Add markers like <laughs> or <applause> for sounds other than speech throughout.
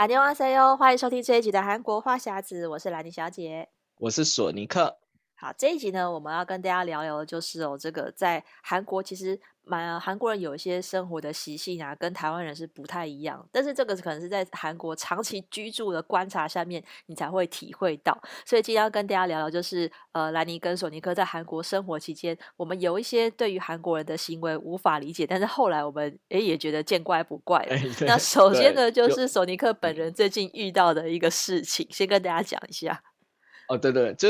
안녕하세요，欢迎收听这一集的韩国话匣子，我是兰妮小姐，我是索尼克。 好，这一集呢，我们要跟大家聊聊的就是哦，这个在韩国其实蛮韩国人有一些生活的习性啊，跟台湾人是不太一样。但是这个可能是在韩国长期 <laughs> 居住的观察下面，你才会体会到。所以今天要跟大家聊聊，就是呃，兰尼跟索尼克在韩国生活期间，我们有一些对于韩国人的行为无法理解，但是后来我们诶也觉得见怪不怪了。那首先呢，就是索尼克本人最近遇到的一个事情，先跟大家讲一下。哦，对对，就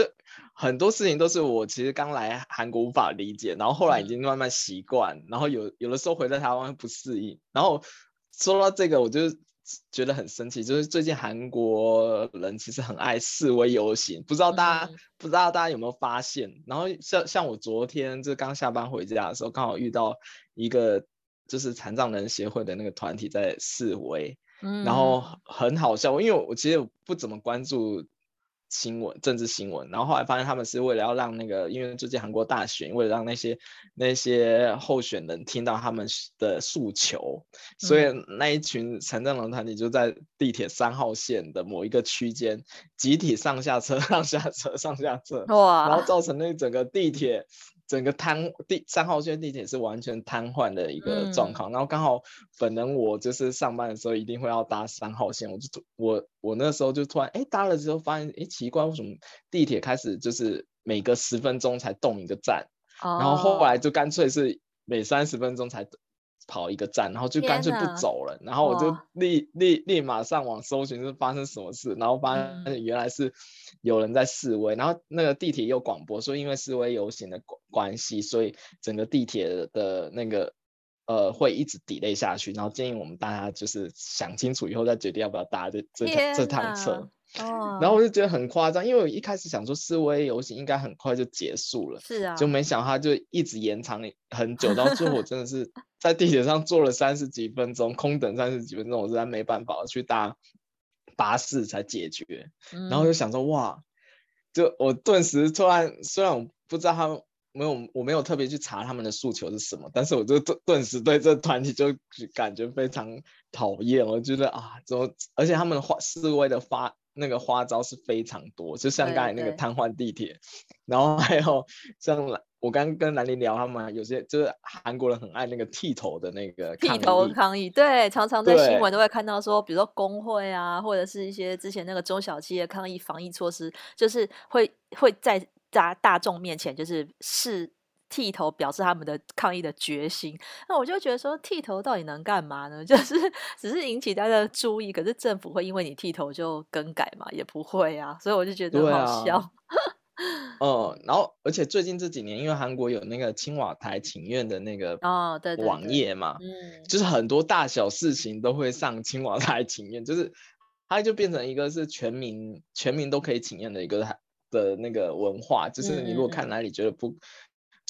很多事情都是我其实刚来韩国无法理解，然后后来已经慢慢习惯，嗯、然后有有的时候回在台湾不适应。然后说到这个，我就觉得很生气，就是最近韩国人其实很爱示威游行，不知道大家、嗯、不知道大家有没有发现？然后像像我昨天就刚下班回家的时候，刚好遇到一个就是残障人协会的那个团体在示威，嗯、然后很好笑，因为我其实不怎么关注。新闻、政治新闻，然后后来发现他们是为了要让那个，因为最近韩国大选，为了让那些那些候选人听到他们的诉求，所以那一群残障人团体就在地铁三号线的某一个区间集体上下车、<laughs> 上下车、上下车，哇！然后造成那整个地铁。整个瘫地三号线地铁是完全瘫痪的一个状况，嗯、然后刚好本人我就是上班的时候一定会要搭三号线，我就我我那时候就突然哎搭了之后发现哎奇怪为什么地铁开始就是每隔十分钟才动一个站，哦、然后后来就干脆是每三十分钟才跑一个站，然后就干脆不走了，然后我就立立立马上网搜寻是发生什么事，然后发现原来是有人在示威，嗯、然后那个地铁又广播说因为示威游行的关系，所以整个地铁的那个呃会一直 delay 下去，然后建议我们大家就是想清楚以后再决定要不要搭这这这趟车。哦，然后我就觉得很夸张，因为我一开始想说示威游行应该很快就结束了，是啊，就没想到它就一直延长很久，到最后我真的是在地铁上坐了三十几分钟，空等三十几分钟，我实在没办法去搭巴士才解决，嗯、然后就想说哇，就我顿时突然，虽然我不知道他们没有，我没有特别去查他们的诉求是什么，但是我就顿顿时对这团体就感觉非常讨厌，我觉得啊，怎么，而且他们的示威的发。那个花招是非常多，就像刚才那个瘫痪地铁，然后还有像我刚跟兰妮聊，他们有些就是韩国人很爱那个剃头的那个剃头抗议，对，常常在新闻都会看到说，比如说工会啊，或者是一些之前那个中小企业抗议防疫措施，就是会会在大大众面前就是是。剃头表示他们的抗议的决心，那我就觉得说，剃头到底能干嘛呢？<laughs> 就是只是引起大家的注意，可是政府会因为你剃头就更改嘛？也不会啊，所以我就觉得很好笑。<laughs> 嗯，然后而且最近这几年，因为韩国有那个青瓦台请愿的那个哦，对网页嘛，嗯，就是很多大小事情都会上青瓦台请愿，就是它就变成一个是全民全民都可以请愿的一个的那个文化，就是你如果看哪里觉得不。嗯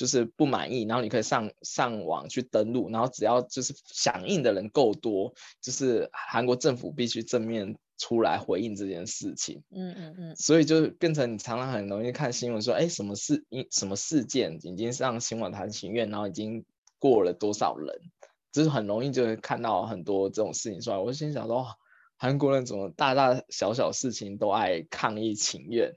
就是不满意，然后你可以上上网去登录，然后只要就是响应的人够多，就是韩国政府必须正面出来回应这件事情。嗯嗯嗯。所以就变成你常常很容易看新闻说，哎，什么事因什么事件已经上新闻谈情愿，然后已经过了多少人，就是很容易就会看到很多这种事情出来。我就心想说，韩国人怎么大大小小事情都爱抗议请愿，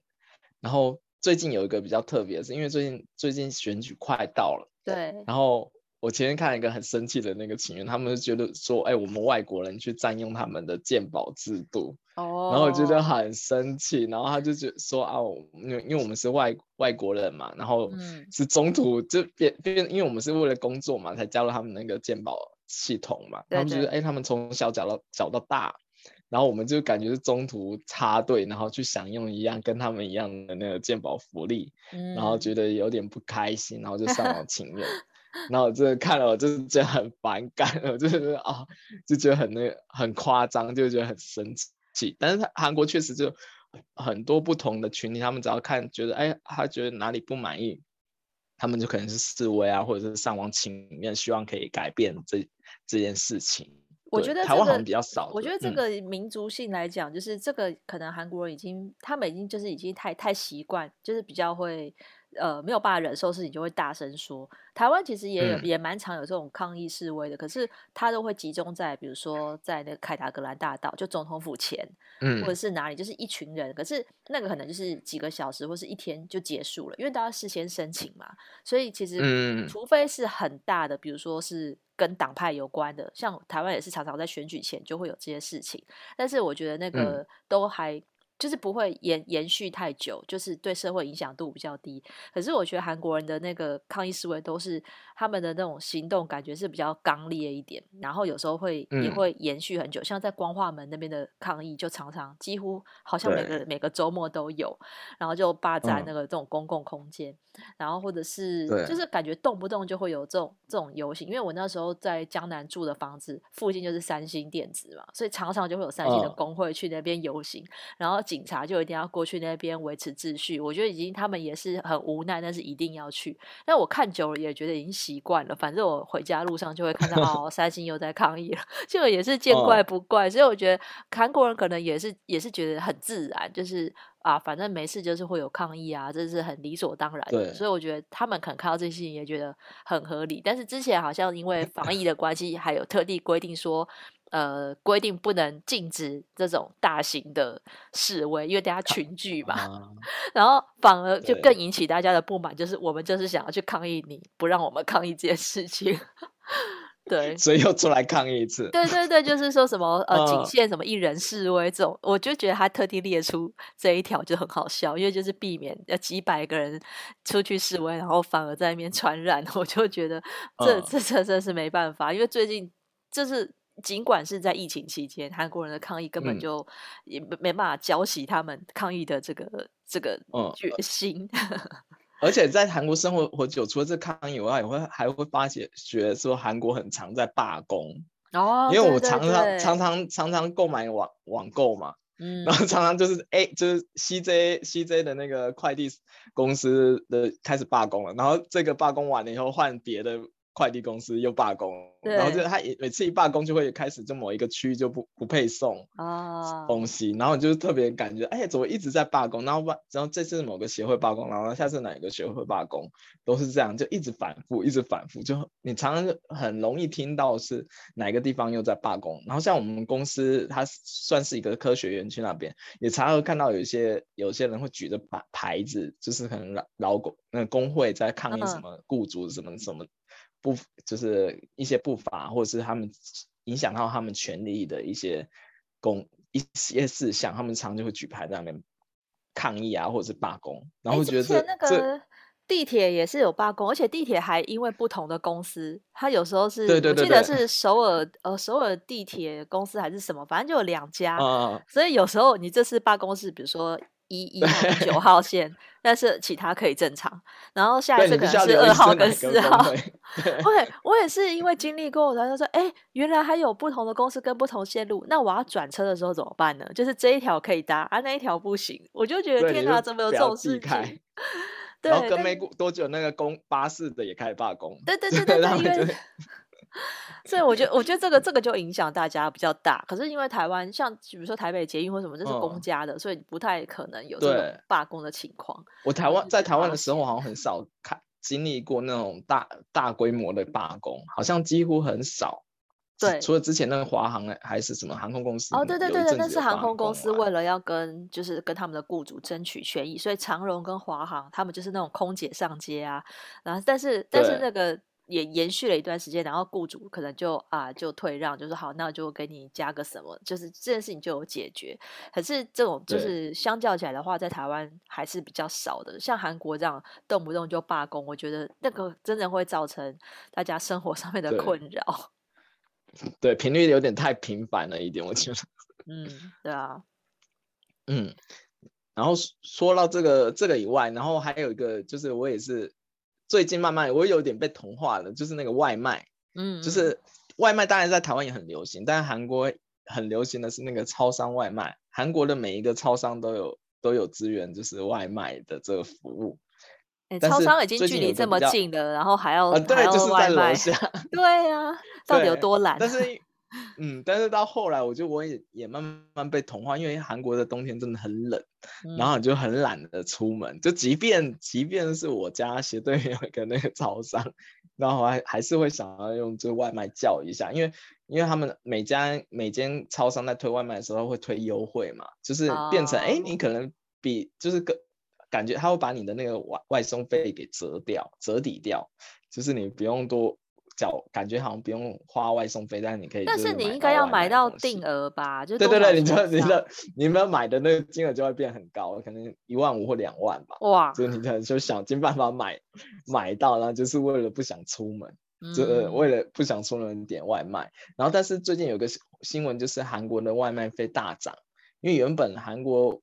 然后。最近有一个比较特别的是，因为最近最近选举快到了，对。然后我前天看了一个很生气的那个情愿，他们就觉得说，哎，我们外国人去占用他们的鉴宝制度，哦。然后我觉得很生气，然后他就觉得说啊，因为因为我们是外外国人嘛，然后是中途就变变，因为我们是为了工作嘛，才加入他们那个鉴宝系统嘛。对对。他们觉得，哎，他们从小缴到缴到大。然后我们就感觉是中途插队，然后去享用一样跟他们一样的那个鉴宝福利，嗯、然后觉得有点不开心，然后就上网 <laughs> 请愿。然后我真的看了，我就是觉得很反感，我就是啊，就觉得很那个很夸张，就觉得很生气。但是韩国确实就很多不同的群体，他们只要看觉得哎，他觉得哪里不满意，他们就可能是示威啊，或者是上网请愿，希望可以改变这这件事情。我觉得、这个、台湾好像比较少。我觉得这个民族性来讲，嗯、就是这个可能韩国人已经，他们已经就是已经太太习惯，就是比较会呃没有办法忍受事情就会大声说。台湾其实也有、嗯、也蛮常有这种抗议示威的，可是他都会集中在比如说在那个凯达格兰大道，就总统府前，嗯，或者是哪里，就是一群人，可是那个可能就是几个小时或是一天就结束了，因为大家事先申请嘛，所以其实除非是很大的，比如说是跟党派有关的，像台湾也是常常在选举前就会有这些事情，但是我觉得那个都还。就是不会延延续太久，就是对社会影响度比较低。可是我觉得韩国人的那个抗议思维都是他们的那种行动，感觉是比较刚烈一点，然后有时候会也会延续很久。嗯、像在光化门那边的抗议，就常常几乎好像每个每个周末都有，然后就霸占那个这种公共空间，嗯、然后或者是就是感觉动不动就会有这种这种游行。因为我那时候在江南住的房子附近就是三星电子嘛，所以常常就会有三星的工会去那边游行，嗯、然后。警察就一定要过去那边维持秩序，我觉得已经他们也是很无奈，但是一定要去。但我看久了也觉得已经习惯了，反正我回家路上就会看到 <laughs> 哦，三星又在抗议了，<laughs> 这个也是见怪不怪。所以我觉得韩国人可能也是也是觉得很自然，就是啊，反正没事就是会有抗议啊，这是很理所当然的。所以我觉得他们可能看到这些事情也觉得很合理。但是之前好像因为防疫的关系，还有特地规定说。呃，规定不能禁止这种大型的示威，因为大家群聚嘛，啊、<laughs> 然后反而就更引起大家的不满，就是我们就是想要去抗议你，不让我们抗议这件事情，<laughs> 对，所以又出来抗议一次。对对对，就是说什么呃，仅限什么一人示威这种，我就觉得他特地列出这一条就很好笑，因为就是避免要几百个人出去示威，然后反而在那边传染，<laughs> 我就觉得这、嗯、这这真是没办法，因为最近就是。尽管是在疫情期间，韩国人的抗议根本就也没没办法浇熄他们抗议的这个、嗯、这个决心。<laughs> 而且在韩国生活活久，除了这抗议以外，也会还会发觉觉得说韩国很常在罢工哦，因为我常常常常常常购买网网购嘛，嗯，然后常常就是 A 就是 CJ CJ 的那个快递公司的开始罢工了，然后这个罢工完了以后换别的。快递公司又罢工，然后就他每次一罢工就会开始就某一个区域就不不配送啊东西，然后就特别感觉哎，怎么一直在罢工？然后罢，然后这次某个协会罢工，然后下次哪一个协会罢工，都是这样，就一直反复，一直反复，就你常常很容易听到是哪个地方又在罢工。然后像我们公司，它算是一个科学园区那边，也常常会看到有一些有些人会举着牌牌子，就是可能劳劳工那个工会在抗议什么雇主什么什么。不，就是一些不法，或者是他们影响到他们权利的一些公一些事项，他们常常就会举牌在那边抗议啊，或者是罢工。然后觉得那个地铁也是有罢工，而且地铁还因为不同的公司，它有时候是我记得是首尔呃首尔地铁公司还是什么，反正就有两家，嗯、所以有时候你这次罢工是比如说。一一号九号线，但是其他可以正常。然后下一次可能是二号跟四号。对，我也是因为经历过，然后说，哎、欸，原来还有不同的公司跟不同线路，那我要转车的时候怎么办呢？就是这一条可以搭，啊，那一条不行。我就觉得天哪，怎么有这种事情？<laughs> 对，然后跟没过多久，那个公巴士的也开始罢工。对对对对对。所以我觉得，我觉得这个这个就影响大家比较大。可是因为台湾，像比如说台北捷运或什么，这是公家的，嗯、所以不太可能有这种罢工的情况。我台湾在台湾的时候，好像很少 <laughs> 看经历过那种大大规模的罢工，好像几乎很少。对，除了之前那个华航还是什么航空公司哦，对对对对，那是航空公司为了要跟就是跟他们的雇主争取权益，所以长荣跟华航他们就是那种空姐上街啊，然后但是但是那个。也延续了一段时间，然后雇主可能就啊就退让，就说好，那就给你加个什么，就是这件事情就有解决。可是这种就是相较起来的话，在台湾还是比较少的。像韩国这样动不动就罢工，我觉得那个真的会造成大家生活上面的困扰。<laughs> 对，频率有点太频繁了一点，我觉得。嗯，对啊。嗯，然后说到这个这个以外，然后还有一个就是我也是。最近慢慢我有点被同化了，就是那个外卖，嗯，就是外卖当然在台湾也很流行，但是韩国很流行的是那个超商外卖，韩国的每一个超商都有都有资源，就是外卖的这个服务。哎、欸，超商已经距离这么近了，然后还要、啊、对，就是在楼下。对呀、啊，<laughs> 到底有多懒？但是嗯，但是到后来，我就我也也慢慢被同化，因为韩国的冬天真的很冷，嗯、然后你就很懒得出门，就即便即便是我家斜对面有一个那个超商，然后还还是会想要用这个外卖叫一下，因为因为他们每家每间超商在推外卖的时候会推优惠嘛，就是变成哎、哦，你可能比就是个感觉他会把你的那个外外送费给折掉折抵掉，就是你不用多。叫感觉好像不用花外送费，但是你可以。但是你应该要买到定额吧？就对对对，你就你的你们买的那个金额就会变很高，可能一万五或两万吧。哇！就你可能就想尽办法买买到，然后就是为了不想出门，嗯、就为了不想出门点外卖。然后，但是最近有个新闻，就是韩国的外卖费大涨，因为原本韩国。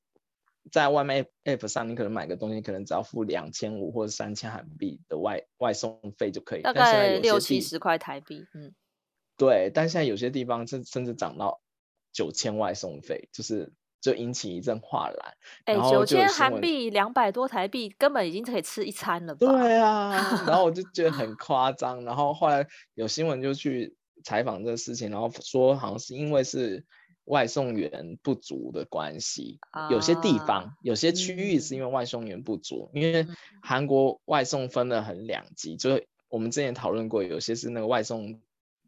在外卖 app 上，你可能买个东西，可能只要付两千五或者三千韩币的外外送费就可以，大概六七十块台币。嗯，对，但现在有些地方甚甚至涨到九千外送费，就是就引起一阵哗然。哎、欸，九千韩币两百多台币，根本已经可以吃一餐了吧？对啊，<laughs> 然后我就觉得很夸张。然后后来有新闻就去采访这个事情，然后说好像是因为是。外送员不足的关系，有些地方、啊、有些区域是因为外送员不足，嗯、因为韩国外送分了很两级，就是我们之前讨论过，有些是那个外送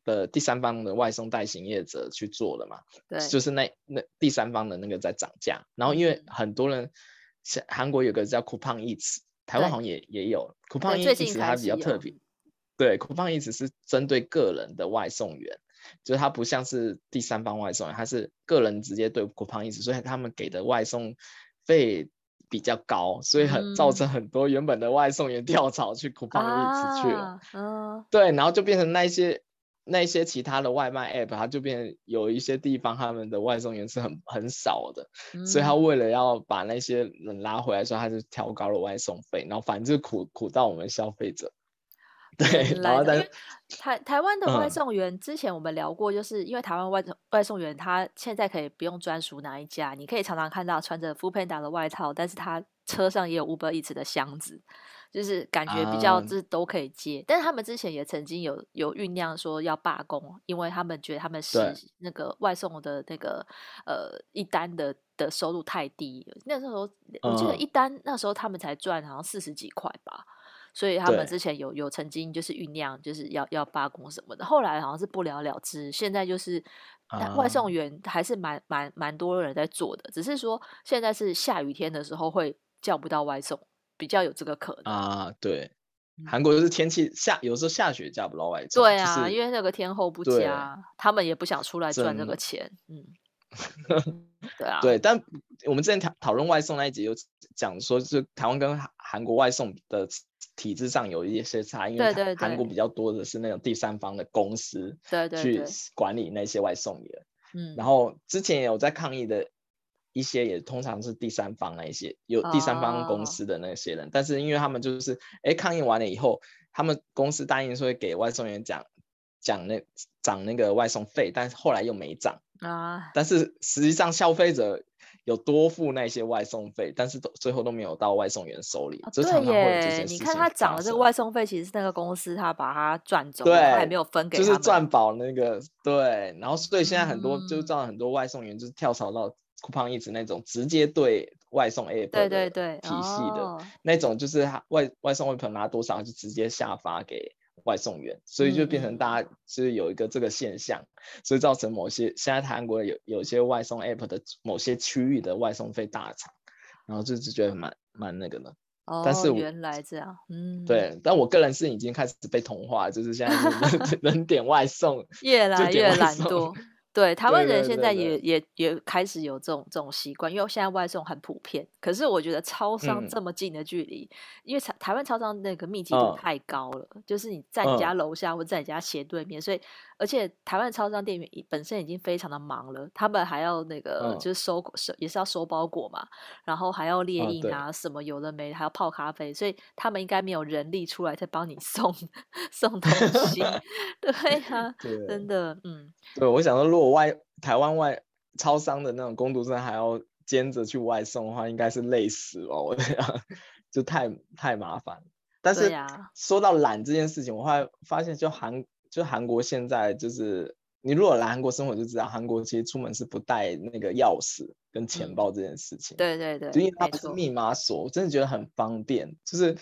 的第三方的外送代行业者去做的嘛，对，就是那那第三方的那个在涨价，然后因为很多人，韩国有个叫 Coupang Eats，台湾好像也也有 Coupang Eats，它比较特别，对，Coupang Eats 是针对个人的外送员。就是它不像是第三方外送员，它是个人直接对 Coupang Eats，所以他们给的外送费比较高，所以很造成很多原本的外送员跳槽去 Coupang Eats 去了。嗯、啊，对，然后就变成那些那些其他的外卖 App，它就变成有一些地方他们的外送员是很很少的，嗯，所以他为了要把那些人拉回来，所以他就调高了外送费，然后反正就苦苦到我们消费者。<laughs> 对，然后但台台湾的外送员、嗯，之前我们聊过，就是因为台湾外外送员他现在可以不用专属哪一家，你可以常常看到穿着 Foodpanda 的外套，但是他车上也有 Uber Eats 的箱子，就是感觉比较就是都可以接。嗯、但是他们之前也曾经有有酝酿说要罢工，因为他们觉得他们是那个外送的那个呃一单的的收入太低，那时候我记得一单那时候他们才赚好像四十几块吧。所以他们之前有有曾经就是酝酿，就是要要罢工什么的，后来好像是不了了之。现在就是外送员还是蛮蛮蛮多人在做的，只是说现在是下雨天的时候会叫不到外送，比较有这个可能啊。对，韩国就是天气下有时候下雪叫不到外送。对啊，就是、因为那个天候不佳，他们也不想出来赚这个钱。嗯，<laughs> 对啊，对，但我们之前讨讨论外送那一集有讲说，就是台湾跟韩国外送的。体制上有一些差异，因为韩国比较多的是那种第三方的公司，去管理那些外送员。嗯，然后之前也有在抗议的一些，也通常是第三方那一些有第三方公司的那些人，但是因为他们就是，哎，抗议完了以后，他们公司答应说会给外送员讲讲那涨那个外送费，但是后来又没涨啊。但是实际上消费者。有多付那些外送费，但是都最后都没有到外送员手里。哦、对耶，你看他涨了这个外送费，其实是那个公司他把它赚走，对，还没有分给他就是赚饱那个对。然后所以现在很多、嗯、就造成很多外送员就是跳槽到 Coupang Eats 那种直接对外送 app 对对对体系的、哦、那种，就是外外送 app 拿多少就直接下发给。外送员，所以就变成大家就是有一个这个现象，嗯、所以造成某些现在韩国有有些外送 app 的某些区域的外送费大涨，然后就就觉得蛮蛮那个的。哦，但是原来这样，嗯，对，但我个人是已经开始被同化，就是现在是 <laughs> 能点外送，越来越懒惰。对，台湾人现在也。也也开始有这种这种习惯，因为现在外送很普遍。可是我觉得超商这么近的距离，嗯、因为台台湾超商那个密集度太高了，嗯、就是你在你家楼下或在你家斜对面，嗯、所以而且台湾超商店员本身已经非常的忙了，他们还要那个就是收收、嗯、也是要收包裹嘛，然后还要列印啊、嗯、什么有的没的，还要泡咖啡，所以他们应该没有人力出来再帮你 <laughs> 送送东西。<laughs> 对啊，<laughs> 真的，嗯，对，我想说如果外台湾外超商的那种工读生还要兼着去外送的话，应该是累死了，我这样就太太麻烦。但是说到懒这件事情，我后来发现就韩就韩国现在就是你如果来韩国生活就知道，韩国其实出门是不带那个钥匙跟钱包这件事情。嗯、对对对，就因为它不是密码锁，我真的觉得很方便，就是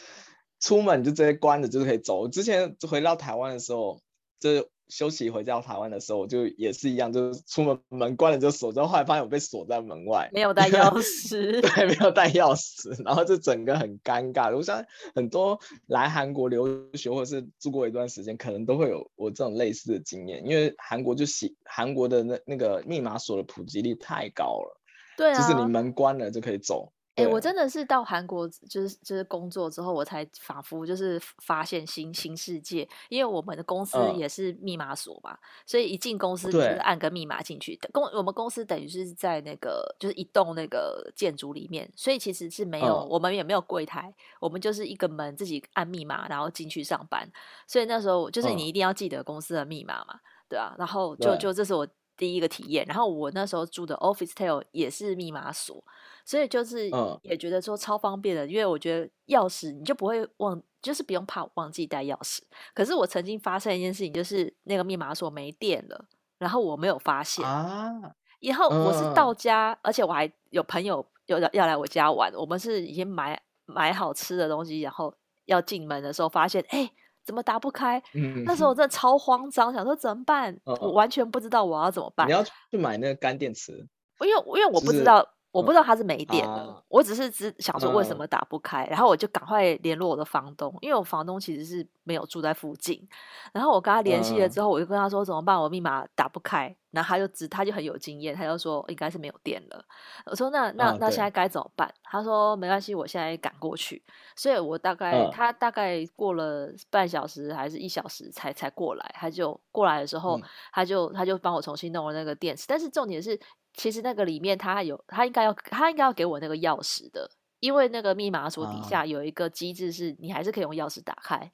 出门就直接关着就可以走。之前回到台湾的时候，就。休息回到台湾的时候，我就也是一样，就是出门门关了就锁，之后后来发现我被锁在门外，没有带钥 <laughs> 匙，对，没有带钥匙，然后就整个很尴尬。我想很多来韩国留学或者是住过一段时间，可能都会有我这种类似的经验，因为韩国就喜韩国的那那个密码锁的普及率太高了，对啊，就是你门关了就可以走。哎、欸，我真的是到韩国就是就是工作之后，我才仿佛就是发现新新世界。因为我们的公司也是密码锁嘛、嗯，所以一进公司就是按个密码进去。公我们公司等于是在那个就是一栋那个建筑里面，所以其实是没有、嗯、我们也没有柜台，我们就是一个门自己按密码然后进去上班。所以那时候就是你一定要记得公司的密码嘛，嗯、对啊。然后就就这是我第一个体验。然后我那时候住的 Officetel 也是密码锁。所以就是也觉得说超方便的，嗯、因为我觉得钥匙你就不会忘，就是不用怕忘记带钥匙。可是我曾经发生一件事情，就是那个密码锁没电了，然后我没有发现啊。然后我是到家，嗯、而且我还有朋友有要来我家玩，我们是已经买买好吃的东西，然后要进门的时候发现，哎、欸，怎么打不开？嗯、那时候我真的超慌张，想说怎么办、嗯？我完全不知道我要怎么办。你要去买那个干电池？因为因为我不知道。我不知道他是没电了，嗯，我只是只想说为什么打不开，嗯，然后我就赶快联络我的房东，因为我房东其实是没有住在附近，然后我跟他联系了之后，我就跟他说怎么办，我密码打不开，然后他就只他就很有经验，他就说应该是没有电了。我说那那那现在该怎么办？他说没关系，我现在赶过去。所以我大概，嗯，他大概过了半小时还是一小时才才过来，他就过来的时候，嗯，他就他就帮我重新弄了那个电池，但是重点是。其实那个里面他有，他应该要，他应该要给我那个钥匙的，因为那个密码锁底下有一个机制，是你还是可以用钥匙打开，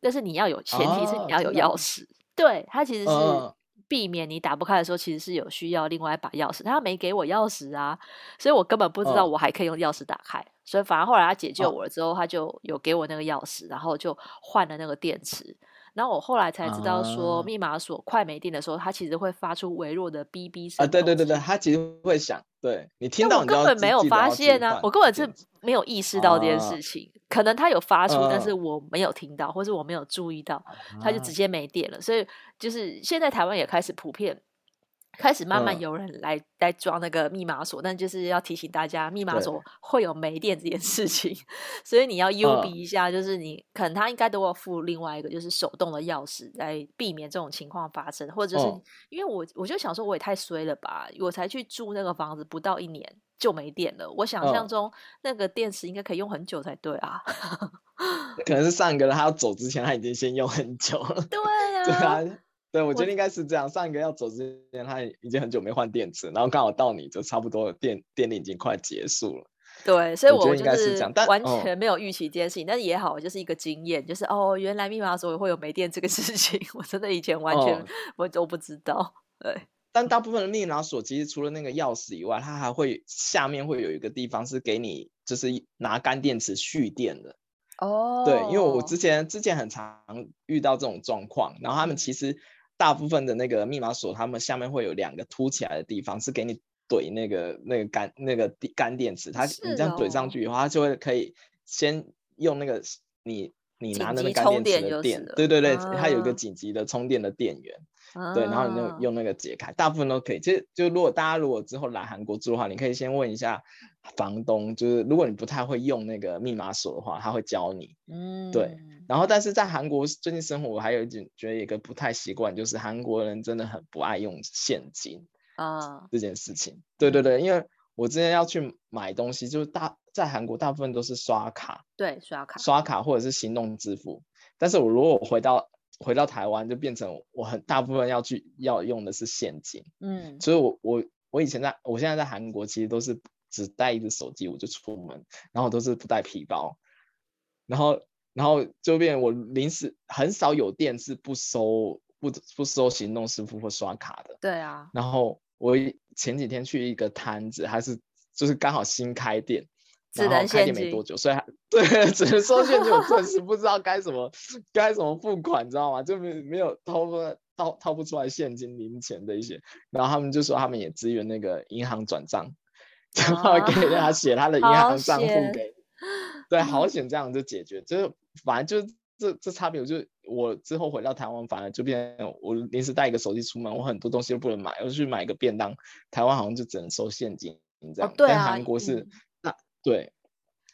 但是你要有前提是你要有钥匙，对，他其实是避免你打不开的时候，其实是有需要另外一把钥匙，他没给我钥匙啊，所以我根本不知道我还可以用钥匙打开，所以反而后来他解救我了之后，他就有给我那个钥匙，然后就换了那个电池。然后我后来才知道，说密码锁快没电的时候，它其实会发出微弱的哔哔声。啊，对对对对，它其实会响。对，你听到你根本没有发现呢、啊，我根本是没有意识到这件事情。啊、可能它有发出、啊，但是我没有听到，或是我没有注意到，它就直接没电了。所以就是现在台湾也开始普遍。开始慢慢有人来、嗯、来装那个密码锁，但就是要提醒大家，密码锁会有没电这件事情，<laughs> 所以你要幽比一下，就是你可能他应该都要附另外一个就是手动的钥匙，来避免这种情况发生。或者就是、嗯、因为我我就想说，我也太衰了吧，我才去住那个房子不到一年就没电了。我想象中那个电池应该可以用很久才对啊，可能是上一个人他要走之前他已经先用很久了。对呀、啊。对，<laughs> 我觉得应该是这样。上一个要走之前，他已经很久没换电池，然后刚好到你就差不多电电力已经快结束了。对，所以我觉得应该是这样，完全没有预期这件事情，但，哦、但是也好，就是一个经验，就是哦，原来密码锁会有没电这个事情，<laughs> 我真的以前完全我都不知道。对，<laughs> 但大部分的密码锁其实除了那个钥匙以外，它还会下面会有一个地方是给你，就是拿干电池蓄电的。哦，对，因为我之前之前很常遇到这种状况，然后他们其实。大部分的那个密码锁，它们下面会有两个凸起来的地方，是给你怼那个那个干那个干电池。它、哦、你这样怼上去以后，它就会可以先用那个你你拿那个干电池的电，对对对，啊、它有一个紧急的充电的电源。对，然后你就用那个解开，大部分都可以。其实就如果大家如果之后来韩国住的话，你可以先问一下房东，就是如果你不太会用那个密码锁的话，他会教你。嗯，对。然后但是在韩国最近生活，我还有一点觉得一个不太习惯，就是韩国人真的很不爱用现金啊这件事情。对对对，因为我之前要去买东西，就是大在韩国大部分都是刷卡，对，刷卡，刷卡或者是行动支付。但是我如果回到回到台湾就变成我很大部分要去要用的是现金，嗯，所以我我我以前在我现在在韩国其实都是只带一只手机我就出门，然后都是不带皮包，然后然后就变我临时很少有店是不收不不收行动支付或刷卡的，对啊，然后我前几天去一个摊子还是就是刚好新开店。只能开店没多久，<laughs> 所以还对，只能收现金。我顿时不知道该怎么该怎么付款，你知道吗？就没没有掏不掏掏不出来现金零钱的一些，然后他们就说他们也支援那个银行转账，然后给他写他的银行账户给，对，好险这样就解决，就是反正就这这差别，我就我之后回到台湾，反而就变我临时带一个手机出门，我很多东西都不能买，我去买个便当，台湾好像就只能收现金这样，哦对啊、但韩国是、嗯、对。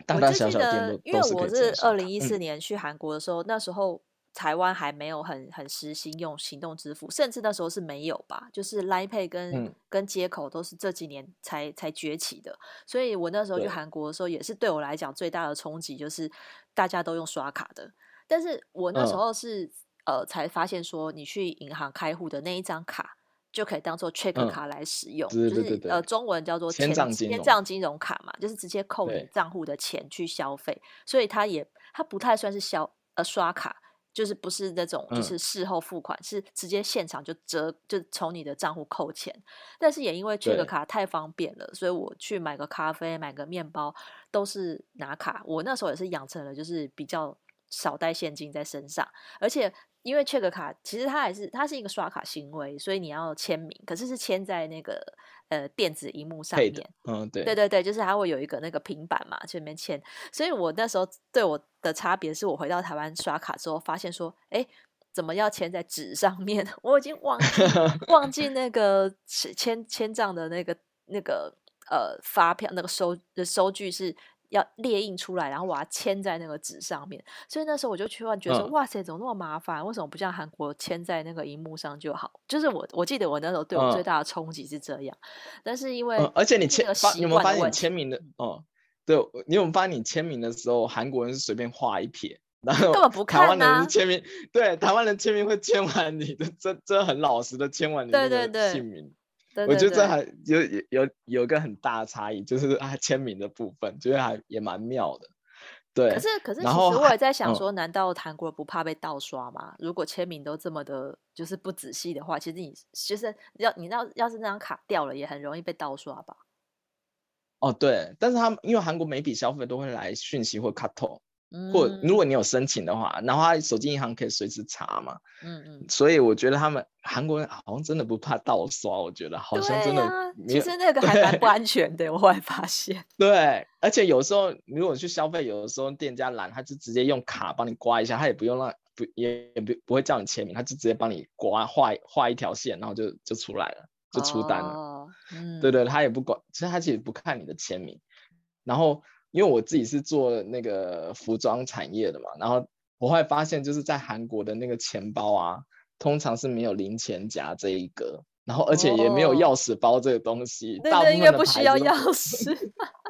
大大小小店都，因为我是二零一四年去韩国的时候，嗯、那时候台湾还没有很很实行用行动支付，甚至那时候是没有吧，就是 Line Pay 跟、嗯、跟接口都是这几年才才崛起的，所以我那时候去韩国的时候，也是对我来讲最大的冲击就是大家都用刷卡的，但是我那时候是、嗯、呃才发现说，你去银行开户的那一张卡。就可以当做 check 卡来使用，嗯、就是呃中文叫做签签帐金融卡嘛，就是直接扣你账户的钱去消费，所以它也它不太算是消呃刷卡，就是不是那种就是事后付款，嗯、是直接现场就折就从你的账户扣钱。但是也因为 check 卡太方便了，所以我去买个咖啡、买个面包都是拿卡。我那时候也是养成了就是比较少带现金在身上，而且。因为 check 卡其实它还是它是一个刷卡行为，所以你要签名，可是是签在那个呃电子荧幕上面。嗯，对，对对对，就是它会有一个那个平板嘛，去里面签。所以我那时候对我的差别是我回到台湾刷卡之后，发现说，哎，怎么要签在纸上面？<laughs> 我已经忘记忘记那个签签账的那个那个呃发票那个收收据是。要列印出来，然后把它签在那个纸上面，所以那时候我就突然觉得说，嗯、哇塞，怎么那么麻烦？为什么不像韩国签在那个荧幕上就好？就是我我记得我那时候对我最大的冲击是这样，嗯、但是因为、嗯、而且你签你有没有发现你签名的哦、嗯？对，你有没有发现你签名的时候，韩国人是随便画一撇，然后根本不看、啊、台湾人签名，对，台湾人签名会签完你的，这这很老实的签完你的姓名。对对对对对对，我觉得这还有有有个很大的差异，就是他签名的部分，觉得还也蛮妙的。对，可是可是其实我也在想说，难道韩国不怕被盗刷吗？嗯、如果签名都这么的，就是不仔细的话，其实你就是要你要要是那张卡掉了，也很容易被盗刷吧？哦，对，但是他们因为韩国每笔消费都会来讯息或卡透。或如果你有申请的话，然后他手机银行可以随时查嘛。嗯嗯。所以我觉得他们韩国人好像真的不怕盗刷，我觉得好像真的。其实那个还蛮不安全的，我后来发现。<laughs> 对，而且有时候如果去消费，有的时候店家懒，他就直接用卡帮你刮一下，他也不用让不也也不不会叫你签名，他就直接帮你刮画画一条线，然后就就出来了，就出单了。哦。嗯。对对，他也不管，其实他其实不看你的签名，然后。因为我自己是做那个服装产业的嘛，然后我会发现，就是在韩国的那个钱包啊，通常是没有零钱夹这一个，然后而且也没有钥匙包这个东西，哦、<laughs> 大部分的不需要钥匙。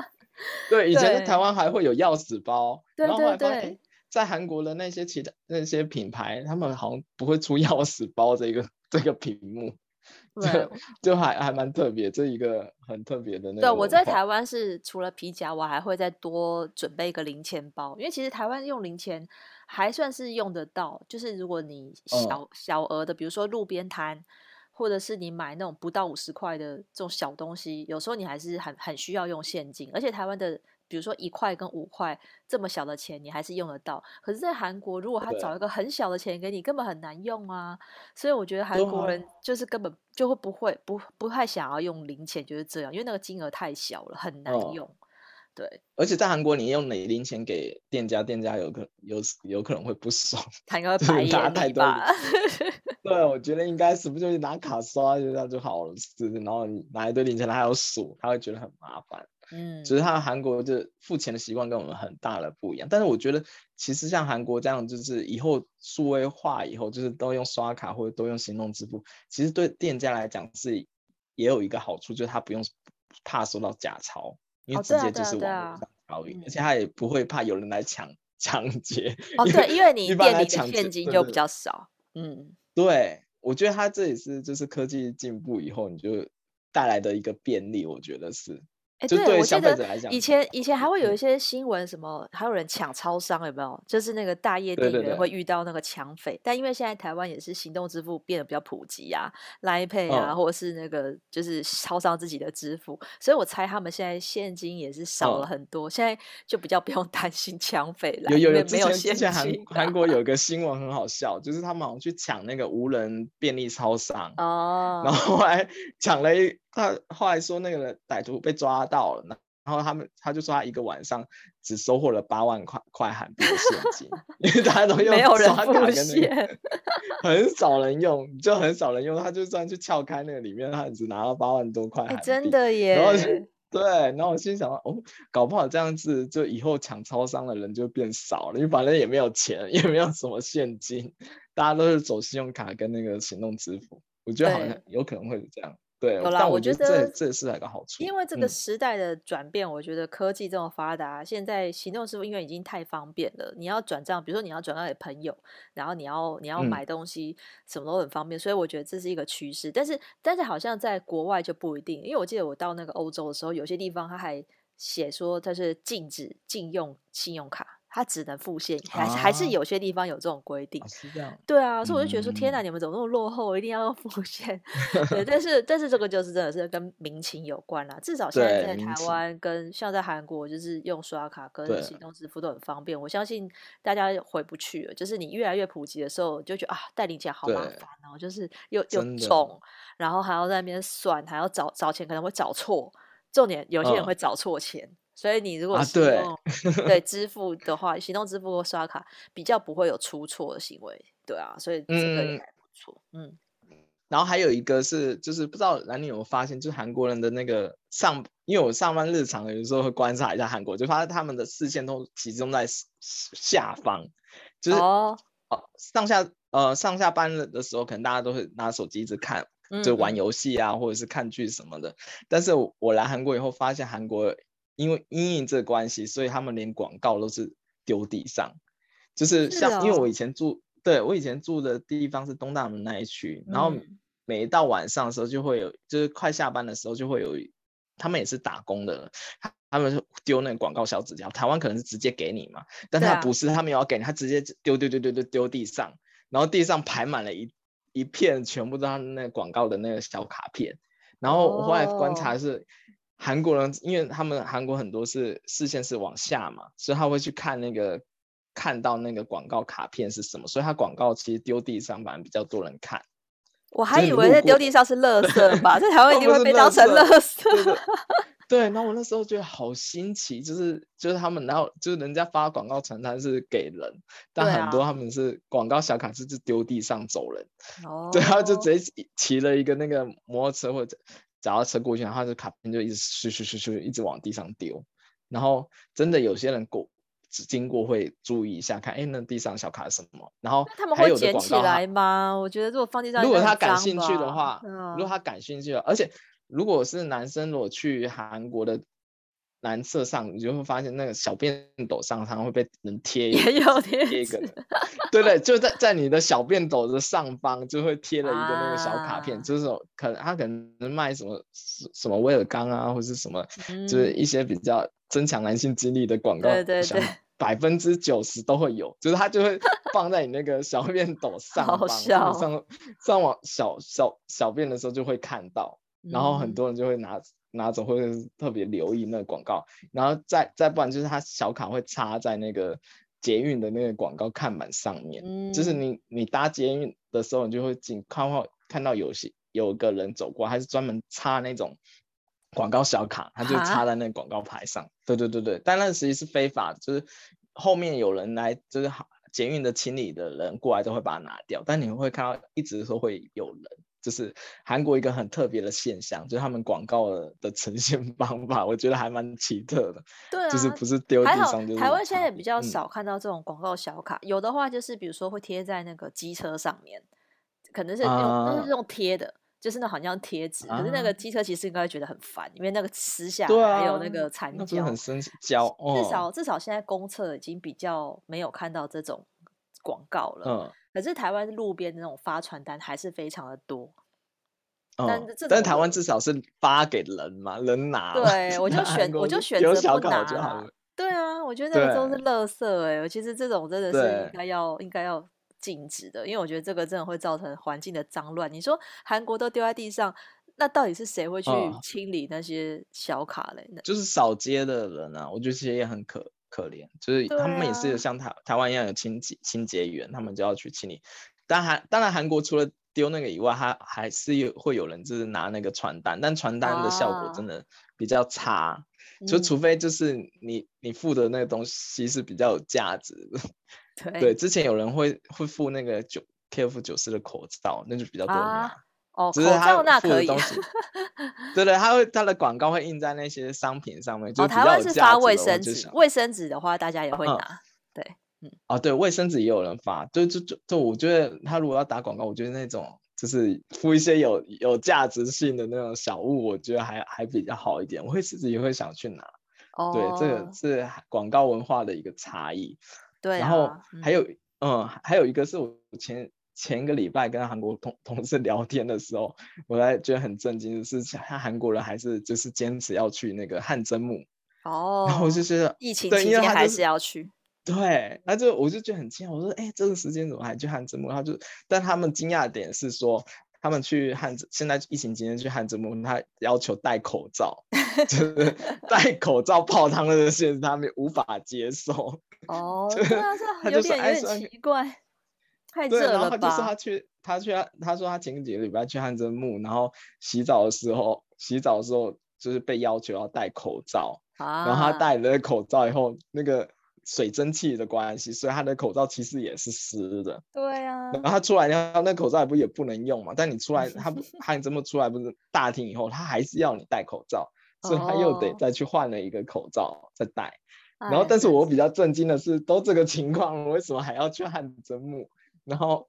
<laughs> 对，以前在台湾还会有钥匙包，然后后来发现，在韩国的那些其他那些品牌，他们好像不会出钥匙包这个这个屏幕。<laughs> 对，就还还蛮特别，这一个很特别的那个。对，我在台湾是除了皮夹，我还会再多准备一个零钱包，因为其实台湾用零钱还算是用得到，就是如果你小、嗯、小额的，比如说路边摊，或者是你买那种不到五十块的这种小东西，有时候你还是很很需要用现金，而且台湾的。比如说一块跟五块这么小的钱，你还是用得到。可是，在韩国，如果他找一个很小的钱给你，根本很难用啊。所以，我觉得韩国人就是根本就会不会不不太想要用零钱，就是这样，因为那个金额太小了，很难用。哦、对。而且在韩国，你用哪零钱给店家，店家有可有有可能会不爽，他应该会白眼你吧？<laughs> 对，我觉得应该是不就是拿卡刷就这样就好了，是，然后你拿一堆零钱，他还要数，他会觉得很麻烦。嗯，只是他韩国就付钱的习惯跟我们很大的不一样，但是我觉得其实像韩国这样，就是以后数位化以后，就是都用刷卡或者都用行动支付，其实对店家来讲是也有一个好处，就是他不用怕收到假钞，因为直接就是网络上交易，而且他也不会怕有人来抢 <laughs> 抢劫。哦，对，因为你店里的现金就比较少。嗯，对，我觉得他这也是就是科技进步以后你就带来的一个便利，我觉得是。对，我消费者来讲，以前以前还会有一些新闻，什么还有人抢超商，有没有？就是那个大夜店员会遇到那个抢匪。但因为现在台湾也是行动支付变得比较普及啊，Line Pay 啊，或者是那个就是超商自己的支付，所以我猜他们现在现金也是少了很多，现在就比较不用 <laughs> 担心抢匪了。有有有，没有现前韩韩国有一个新闻很好笑，就是他们好像去抢那个无人便利超商哦，然后后来抢了一。他后来说，那个歹徒被抓到了，然后他们他就说他一个晚上只收获了八万块块韩币的现金，<laughs> 因为大家都用刷卡跟那个，很少人用，就很少人用，他就算去撬开那个里面，他只拿到八万多块韩币，真的耶。然后 <laughs> 对，然后我心想哦，搞不好这样子，就以后抢超商的人就变少了，因为反正也没有钱，也没有什么现金，大家都是走信用卡跟那个行动支付，我觉得好像有可能会是这样。对，有啦，我觉得这这是一个好处。因为这个时代的转变，我觉得科技这么发达，嗯、现在行动支付因为已经太方便了。你要转账，比如说你要转账给朋友，然后你要你要买东西，什么都很方便，嗯。所以我觉得这是一个趋势。但是但是好像在国外就不一定，因为我记得我到那个欧洲的时候，有些地方他还写说它是禁止禁用信用卡。它只能付现，还是还是有些地方有这种规定。啊，是这样。对啊，所以我就觉得说，嗯、天哪，你们怎么那么落后？一定要用付现。<laughs> 对，但是但是这个就是真的是跟民情有关啦。至少现在在台湾跟像在韩国，就是用刷卡跟行动支付都很方便。我相信大家回不去了，就是你越来越普及的时候，就觉得啊，带领起来好麻烦哦，就是又又重，然后还要在那边算，还要找找钱，可能会找错。重点有些人会找错钱。哦所以你如果是用、啊、对，对 <laughs> 支付的话，行动支付或刷卡比较不会有出错的行为，对啊，所以这个也还不错，嗯。然后还有一个是，就是不知道兰妮有没有发现，就是韩国人的那个上，因为我上班日常有时候会观察一下韩国，就发现他们的视线都集中在下方，就是哦，上下呃上下班的时候，可能大家都会拿手机一直看，就玩游戏啊，嗯、或者是看剧什么的。但是我来韩国以后，发现韩国。因为因应这个关系，所以他们连广告都是丢地上，就是像因为我以前住，对我以前住的地方是东大门那一区，然后每一到晚上的时候就会有，就是快下班的时候就会有，他们也是打工的，他们就丢那个广告小纸条，台湾可能是直接给你嘛，但他不是，他们也要给你，他直接丢丢丢丢丢丢地上，然后地上排满了一一片，全部都是那个广告的那个小卡片，然后我后来观察是。哦韩国人，因为他们韩国很多是视线是往下嘛，所以他会去看那个看到那个广告卡片是什么，所以他广告其实丢地上反而比较多人看。我还以为在丢地上是垃圾吧，<laughs> 在台湾一定会被当成垃圾。对，对，对，然后我那时候觉得好新奇，就是就是他们然后就是人家发广告传单是给人，但很多他们是广告小卡是就丢地上走人。哦。对，然后就直接骑了一个那个摩托车或者。脚踏车过去，然后这卡片就一直咻咻咻咻一直往地上丢，然后真的有些人过经过会注意一下，看哎那地上小卡是什么，然后他们会捡起来吗？我觉得如果放地上，如果他感兴趣的话，如果他感兴趣，而且如果是男生，如果去韩国的。蓝色上，你就会发现那个小便斗上，常常会被人贴，也有贴一个，对对，就在在你的小便斗的上方，就会贴了一个那个小卡片，啊、就是可能他可能卖什么什么威尔刚啊，或者是什么、嗯，就是一些比较增强男性精力的广告，对对对，百分之九十都会有，就是他就会放在你那个小便斗 <laughs> 上方，上上网小小小便的时候就会看到，然后很多人就会拿。拿走或者是特别留意那个广告，然后再再不然就是他小卡会插在那个捷运的那个广告看板上面，嗯、就是你你搭捷运的时候，你就会进看到看到有些有个人走过，还是专门插那种广告小卡，他就插在那个广告牌上。对对对对，但那实际是非法的，就是后面有人来，就是捷运的清理的人过来都会把它拿掉，但你会看到一直说会有人。就是韩国一个很特别的现象，就是他们广告的的呈现 <laughs> 方法，我觉得还蛮奇特的。对啊，<laughs> 就是不是丢地上就是。台湾现在也比较少看到这种广告小卡，嗯，有的话就是比如说会贴在那个机车上面，可能是用都是用贴的，就是那好像贴纸，啊，可是那个机车其实应该会觉得很烦，因为那个撕下来还有那个残胶，很生胶。哦，至少至少现在公厕已经比较没有看到这种广告了。嗯。可是台湾路边的那种发传单还是非常的多，嗯，但是台湾至少是发给人嘛，人拿。对，我就选，我就选择不拿。对啊，我觉得那个都是垃圾哎、欸。其实这种真的是应该要应该要禁止的，因为我觉得这个真的会造成环境的脏乱。你说韩国都丢在地上，那到底是谁会去清理那些小卡嘞？嗯、就是扫街的人啊，我觉得其实也很可可怜，就是他们也是像台、啊、台湾一样有清洁清洁员，他们就要去清理。但韩，当然韩国除了丢那个以外，他还是有会有人就是拿那个传单，但传单的效果真的比较差，啊、就除非就是你、嗯、你付的那个东西是比较有价值的。对，<laughs> 对，之前有人会会付那个九 KF 九四的口罩，那就比较多人拿。啊、哦，口罩那可以。<laughs> 对对，他会他的广告会印在那些商品上面。哦，台湾是发卫生纸，卫生纸的话大家也会拿。嗯、对。嗯，啊，对，卫生纸也有人发，就就就就，我觉得他如果要打广告，我觉得那种就是付一些有有价值性的那种小物，我觉得还还比较好一点，我会自己也会想去拿。哦，对，这个是广告文化的一个差异。对、啊，然后还有，嗯，嗯，还有一个是我前前一个礼拜跟韩国同同事聊天的时候，我还觉得很震惊，就是他韩国人还是就是坚持要去那个汗蒸幕。哦，然后就是疫情期间还是要去。对，那就我就觉得很惊讶，我说，哎，这个时间怎么还去汗蒸幕？他就，但他们惊讶的点是说，他们去汗蒸，现在疫情期间去汗蒸幕，他要求戴口罩，<laughs> 就是戴口罩泡汤的事，他们无法接受。哦，<laughs> 对啊，这有点有点奇怪，太热了吧？然后他就说他去，他去，他说他前几个礼拜去汗蒸木，然后洗澡的时候，洗澡的时候就是被要求要戴口罩，啊、然后他戴了口罩以后，那个。水蒸气的关系，所以他的口罩其实也是湿的。对啊，然后他出来，然后那口罩也不也不能用嘛。但你出来，<laughs> 他不，他这么出来不是大厅以后，他还是要你戴口罩，所以他又得再去换了一个口罩再戴。哦、然后，但是我比较震惊的是，都这个情况，为什么还要去汗蒸幕？然后，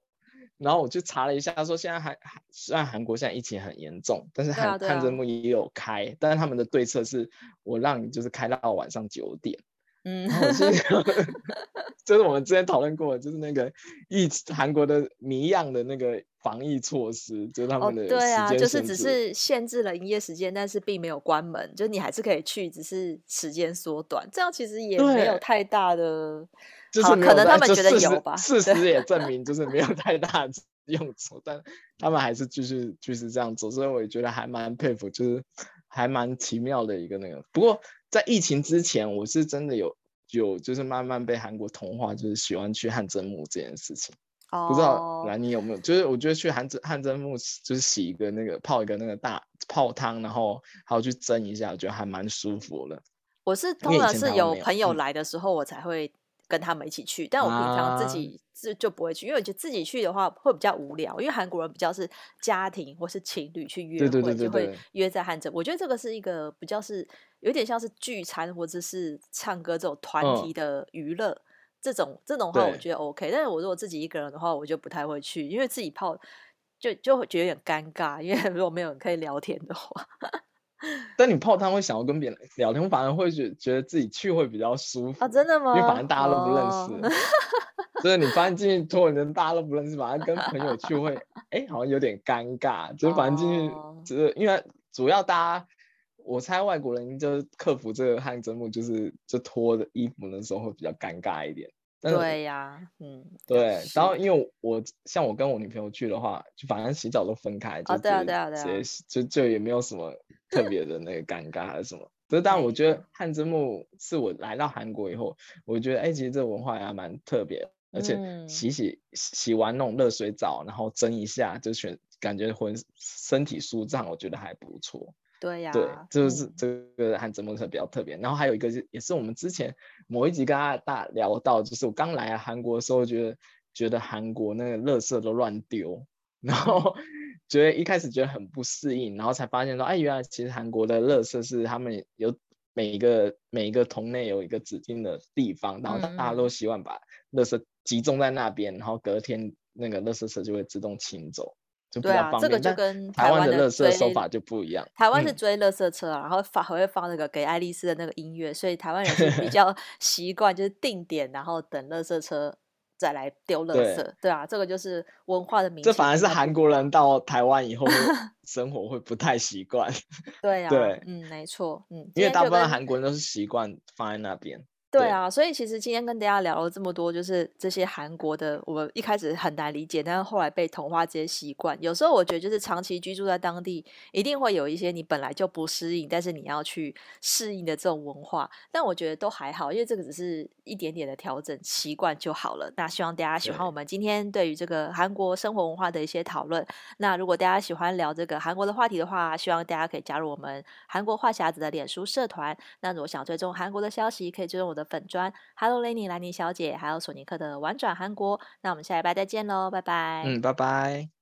然后我去查了一下，他说现在还虽然韩国现在疫情很严重，但是汗汗蒸幕也有开，但是他们的对策是我让你就是开到晚上九点。嗯，<laughs> 就是我们之前讨论过的，就是那个疫韩国的谜样的那个防疫措施，就是他们的、哦、对啊，就是只是限制了营业时间，但是并没有关门，就是你还是可以去，只是时间缩短，这样其实也没有太大的，就是可能他们觉得有吧，事实也证明就是没有 <laughs> 太大的用处，但他们还是继续继续这样做，所以我也觉得还蛮佩服，就是还蛮奇妙的一个那个，不过。在疫情之前，我是真的有有就是慢慢被韩国同化，就是喜欢去汗蒸木这件事情。Oh. 不知道兰妮有没有？就是我觉得去汗蒸汗蒸木就是洗一个那个泡一个那个大泡汤，然后还要去蒸一下，我觉得还蛮舒服的。我是通常是有朋友来的时候，我才会跟他们一起去，嗯、但我平常自己。就就不会去，因为我觉得自己去的话会比较无聊。因为韩国人比较是家庭或是情侣去约会，对对对对对，就会约在汉城。我觉得这个是一个比较是有点像是聚餐或者是唱歌这种团体的娱乐。嗯、这种这种话我觉得 OK，但是我如果自己一个人的话，我就不太会去，因为自己泡就就会觉得有点尴尬，因为如果没有人可以聊天的话。但你泡汤会想要跟别人聊天，反而会觉觉得自己去会比较舒服啊？真的吗？因为反正大家都不认识。哦就是你发现进去托人，大家都不认识，反而跟朋友去会，<laughs> 哎、欸，好像有点尴尬。就是反正进去，就是因为主要大家，我猜外国人就是克服这个汗蒸幕，就是就脱的衣服的时候会比较尴尬一点。对呀、啊，嗯，对。然后因为我像我跟我女朋友去的话，就反正洗澡都分开，就直接洗，就就也没有什么特别的那个尴尬还是什么。所以，但我觉得汗蒸幕是我来到韩国以后，我觉得哎、欸，其实这文化还蛮特别。而且洗洗洗完那种热水澡，然后蒸一下，就全感觉浑身体舒畅，我觉得还不错。对呀，对，就是这个汗蒸幕是比较特别。然后还有一个是，也是我们之前某一集跟大家聊到，就是我刚来韩国的时候，觉得觉得韩国那个垃圾都乱丢，然后 <laughs> 觉得一开始觉得很不适应，然后才发现说，哎，原来其实韩国的垃圾是他们有。每一个每一个桶内有一个指定的地方，然后大家都希望把垃圾集中在那边，嗯、然后隔天那个垃圾车就会自动清走，就比较方便。对啊，这个就跟台湾的垃圾手法就不一样。台湾是追垃圾车，嗯、然后放还会放那个给爱丽丝的那个音乐，所以台湾人是比较 <laughs> 习惯就是定点，然后等垃圾车再来丢乐色，对，对啊，这个就是文化的名。这反而是韩国人到台湾以后 <laughs> 生活会不太习惯。对啊，对，嗯，没错，嗯，因为大部分韩国人都是习惯放在那边。对啊，所以其实今天跟大家聊了这么多，就是这些韩国的，我一开始很难理解，但是后来被同化这些习惯。有时候我觉得，就是长期居住在当地，一定会有一些你本来就不适应，但是你要去适应的这种文化。但我觉得都还好，因为这个只是一点点的调整习惯就好了。那希望大家喜欢我们今天对于这个韩国生活文化的一些讨论。那如果大家喜欢聊这个韩国的话题的话，希望大家可以加入我们韩国话匣子的脸书社团。那如果想追踪韩国的消息，可以追踪我的粉砖，Hello Lenny 兰妮小姐，还有索尼克的玩转韩国，那我们下礼拜再见喽，拜拜。嗯，拜拜。